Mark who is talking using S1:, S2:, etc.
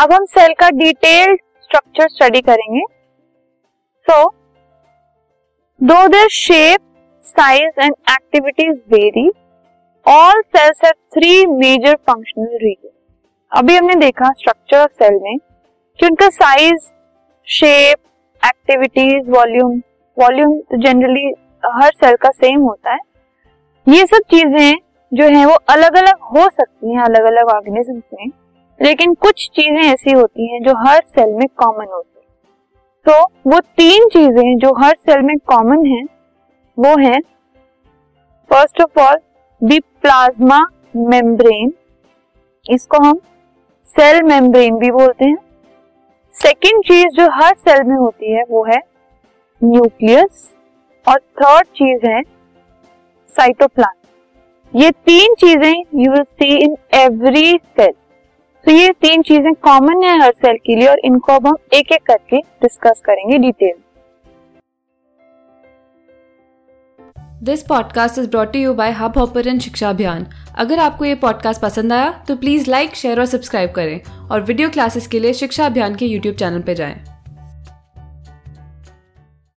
S1: अब हम सेल का डिटेल्ड स्ट्रक्चर स्टडी करेंगे। So though their shape size and activities vary all cells have three major functional region अभी हमने देखा स्ट्रक्चर ऑफ़ सेल में कि उनका size shape activities volume volume तो जनरली हर सेल का सेम होता है। ये सब चीज़ें जो है वो अलग अलग हो सकती हैं अलग अलग ऑर्गेनिज्म में। लेकिन कुछ चीज़ें ऐसी होती हैं जो हर सेल में कॉमन होती है। तो वो तीन चीज़ें जो हर सेल में कॉमन है, वो है first of all the plasma membrane इसको हम सेल मेम्ब्रेन भी बोलते हैं। सेकेंड चीज़ जो हर सेल में होती है, वो है न्यूक्लियस और थर्ड चीज़ है साइटोप्लाज्म ये तीन चीज़ें you will see in every cell तो ये तीन चीज़ें कॉमन है हर सेल के लिए और इनको अब हम एक एक करके डिस्कस करेंगे detail
S2: this podcast is brought you by Hubhopper शिक्षा अभियान अगर आपको ये पॉडकास्ट पसंद आया तो प्लीज़ लाइक शेयर और सब्सक्राइब करें और वीडियो क्लासेस के लिए शिक्षा अभियान के यूट्यूब चैनल पर जाएँ।